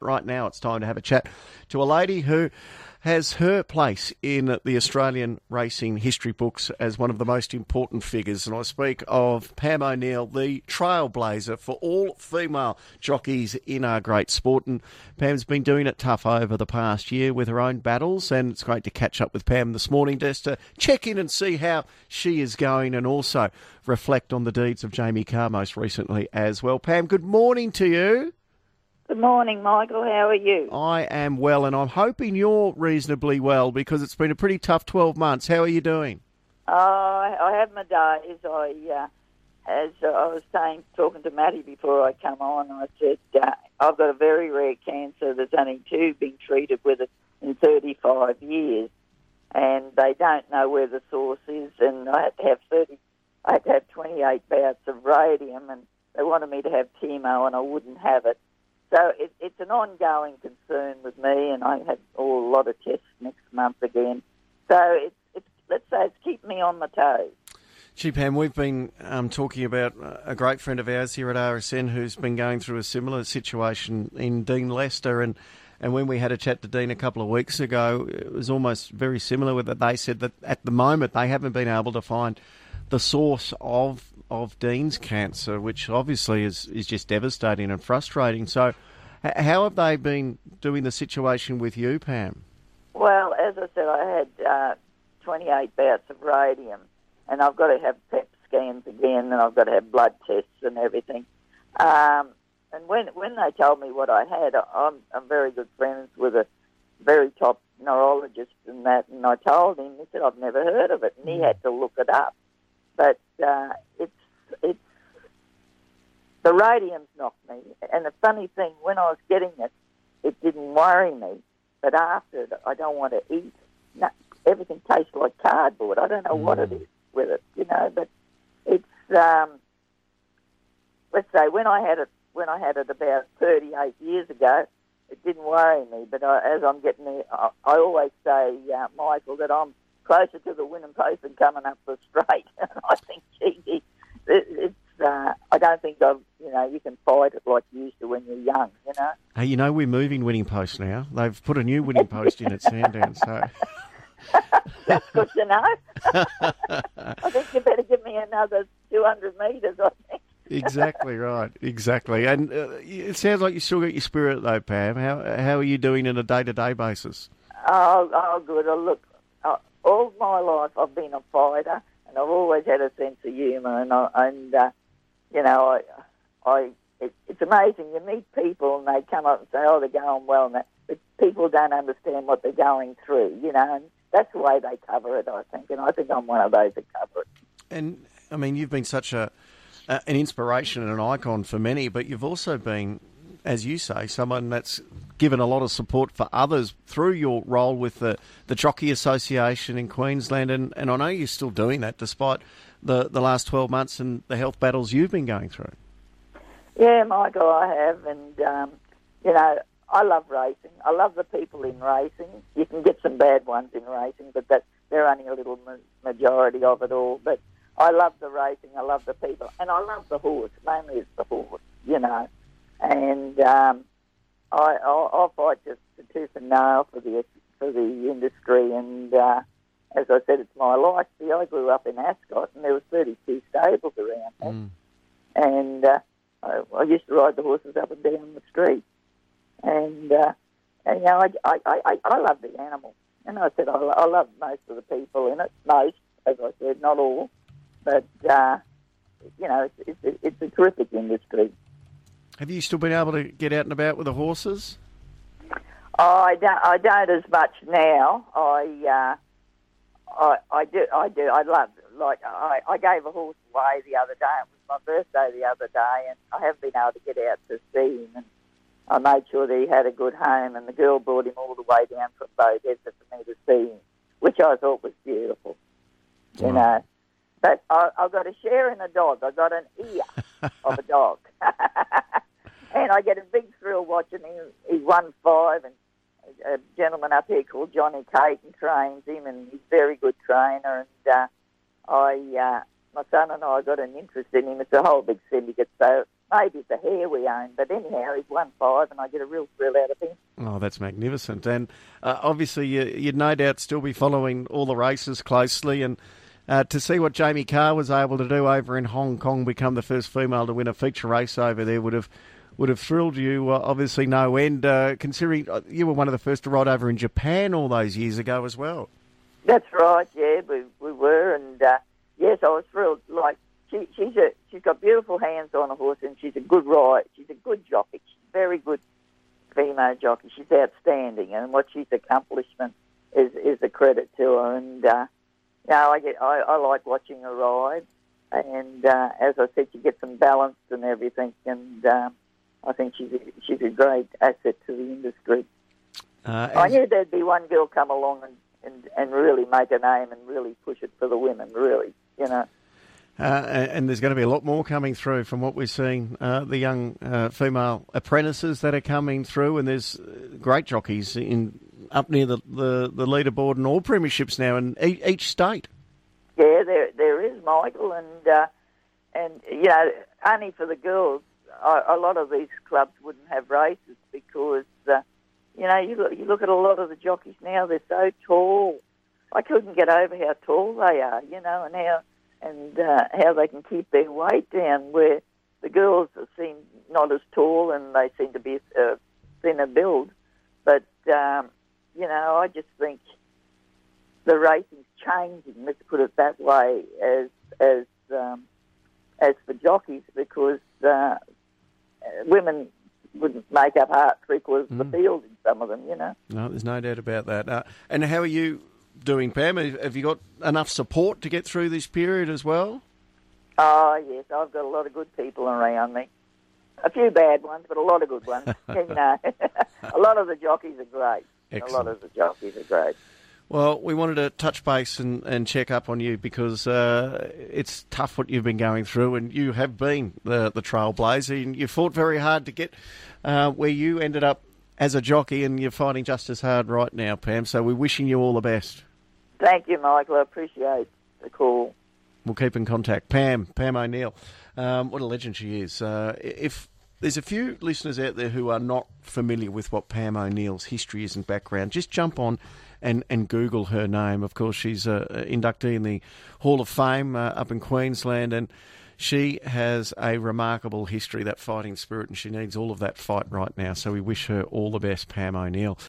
Right now, it's time to have a chat to a lady who has her place in the Australian racing history books as one of the most important figures. And I speak of Pam O'Neill, the trailblazer for all female jockeys in our great sport. And Pam's been doing it tough over the past year with her own battles. And it's great to catch up with Pam this morning just to check in and see how she is going and also reflect on the deeds of Jamie Kah most recently as well. Pam, good morning to you. Good morning, Michael. How are you? I am well, and I'm hoping you're reasonably well because it's been a pretty tough 12 months. How are you doing? Uh, I have my days. I, uh, as I was saying, talking to Matty before I come on, I said uh, I've got a very rare cancer. There's only two being treated with it in 35 years, and they don't know where the source is. And I had to have 30. I had to have 28 bouts of radium, and they wanted me to have chemo, and I wouldn't have it. So it, it's an ongoing concern with me, and I have oh, a lot of tests next month again. So it's, it's let's say it's keeping me on my toes. Gee, Pam, we've been um, talking about a great friend of ours here at RSN who's been going through a similar situation in Dean Lester, and and when we had a chat to Dean a couple of weeks ago, it was almost very similar with it. They said that at the moment they haven't been able to find the source of of Dean's cancer, which obviously is, is just devastating and frustrating. So, how have they been doing the situation with you, Pam? Well, as I said, I had uh, 28 bouts of radium, and I've got to have PET scans again, and I've got to have blood tests and everything. Um, and when when they told me what I had, I'm, I'm very good friends with a very top neurologist and that, and I told him. He said I've never heard of it, and he mm. had to look it up. But uh, it's it's the radium's knocked me. And the funny thing, when I was getting it, it didn't worry me. But after, I don't want to eat. No, everything tastes like cardboard. I don't know mm. what it mm. with it, you know. But it's um, let's say when I had it when I had it about 38 years ago, it didn't worry me. But I, as I'm getting there, I, I always say, uh, Michael, that I'm closer to the winning post than coming up the straight. And I think, gee, it, it's. Uh, I don't think I've, you know, you can fight it like you used to when you're young, you know. Hey, you know, we're moving winning post now. They've put a new winning post in at Sandown, so. That's good to know. I think you better give me another 200 metres, I think. exactly right. Exactly. And uh, it sounds like you still got your spirit, though, Pam. How how are you doing on a day to day basis? Oh, oh, good. Oh, look, all my life I've been a fighter, and I've always had a sense of humour, and I, and uh, you know, I, I it, it's amazing. You meet people and they come up and say, "Oh, they're going well," and that, but people don't understand what they're going through, you know, and that's the way they cover it. I think, and I think I'm one of those that cover it. And I mean, you've been such a an inspiration and an icon for many, but you've also been as you say, someone that's given a lot of support for others through your role with the, the Jockey Association in Queensland. And, and I know you're still doing that despite the, the last 12 months and the health battles you've been going through. Yeah, Michael, I have. And, um, you know, I love racing. I love the people in racing. You can get some bad ones in racing, but that, they're only a little majority of it all. But I love the racing. I love the people. And I love the horse. Mainly it's the horse, you know and um, I, I'll, I'll, fight just tooth and nail for the for the industry. And uh, as I said, it's my life. See, I grew up in Ascot, and there was 32 stables around mm. and uh, I, I, used to ride the horses up and down the street. And, uh, and you know, I, I, I, I love the animals. And I said I, I love most of the people in it. Most, as I said, not all, but uh, you know, it's, it's, it's a terrific industry. Have you still been able to get out and about with the horses? Oh, I don't. I don't as much now. I, uh, I, I do. I do. I love. Like I, I gave a horse away the other day. It was my birthday the other day, and I have been able to get out to see him. And I made sure that he had a good home, and the girl brought him all the way down from Beaudesert for me to see him, which I thought was beautiful. Wow. You know, but I, I got a share in a dog. I've got an ear of a dog. and I get a big thrill watching him. He won five, and a gentleman up here called Johnny Caton trains him, and he's a very good trainer. And uh, I, uh, my son and I got an interest in him. It's a whole big syndicate, so maybe it's the hair we own, but anyhow, he's won five, and I get a real thrill out of him. Oh, that's magnificent. And uh, obviously, you, would no doubt still be following all the races closely. And uh, to see what Jamie Kah was able to do over in Hong Kong, become the first female to win a feature race over there, would have would have thrilled you. Uh, obviously, no end. Uh, considering uh, you were one of the first to ride over in Japan all those years ago as well. That's right. Yeah, we we were, and uh, yes, I was thrilled. Like she, she's a she's got beautiful hands on a horse, and she's a good ride. She's a good jockey. She's very good female jockey. She's outstanding, and what she's accomplishment is is a credit to her. And uh, you know, I get I, I like watching her ride, and uh, as I said, she gets some balance and everything, and um, I think she's a, she's a great asset to the industry. Uh, I knew there'd be one girl come along and, and, and really make a name and really push it for the women, really, you know. Uh, and there's going to be a lot more coming through from what we're seeing. Uh, the young uh, female apprentices that are coming through, and there's uh, great jockeys in up near the, the, the leaderboard in all premierships now in each state. Yeah, there there is Michael, and uh, and you know only for the girls. A, a lot of these clubs wouldn't have races because uh, you know you look, you look at a lot of the jockeys now; they're so tall. I couldn't get over how tall they are, you know, and how and uh, how they can keep their weight down. Where the girls seem not as tall and they seem to be uh, thinner build, but um, you know, I just think the racing's changing. Let's put it that way, as as um, as for jockeys, because uh, women wouldn't make up half three quarters of the mm. field in some of them. You know. No, there's no doubt about that. Uh, and how are you doing, Pam? Have you got enough support to get through this period as well? Oh yes, I've got a lot of good people around me. A few bad ones, but a lot of good ones. you know, a lot of the jockeys are great. Excellent. A lot of the jockeys are great. Well, we wanted to touch base and, and check up on you because uh, it's tough what you've been going through, and you have been the, the trailblazer, and you fought very hard to get uh, where you ended up as a jockey, and you're fighting just as hard right now, Pam. So we're wishing you all the best. Thank you, Michael. I appreciate the call. We'll keep in contact. Pam, Pam O'Neill. Um, what a legend she is. Uh, if there's a few listeners out there who are not familiar with what Pam O'Neill's history is and background, just jump on and, and Google her name. Of course, she's an inductee in the Hall of Fame uh, up in Queensland, and she has a remarkable history, that fighting spirit, and she needs all of that fight right now. So we wish her all the best, Pam O'Neill.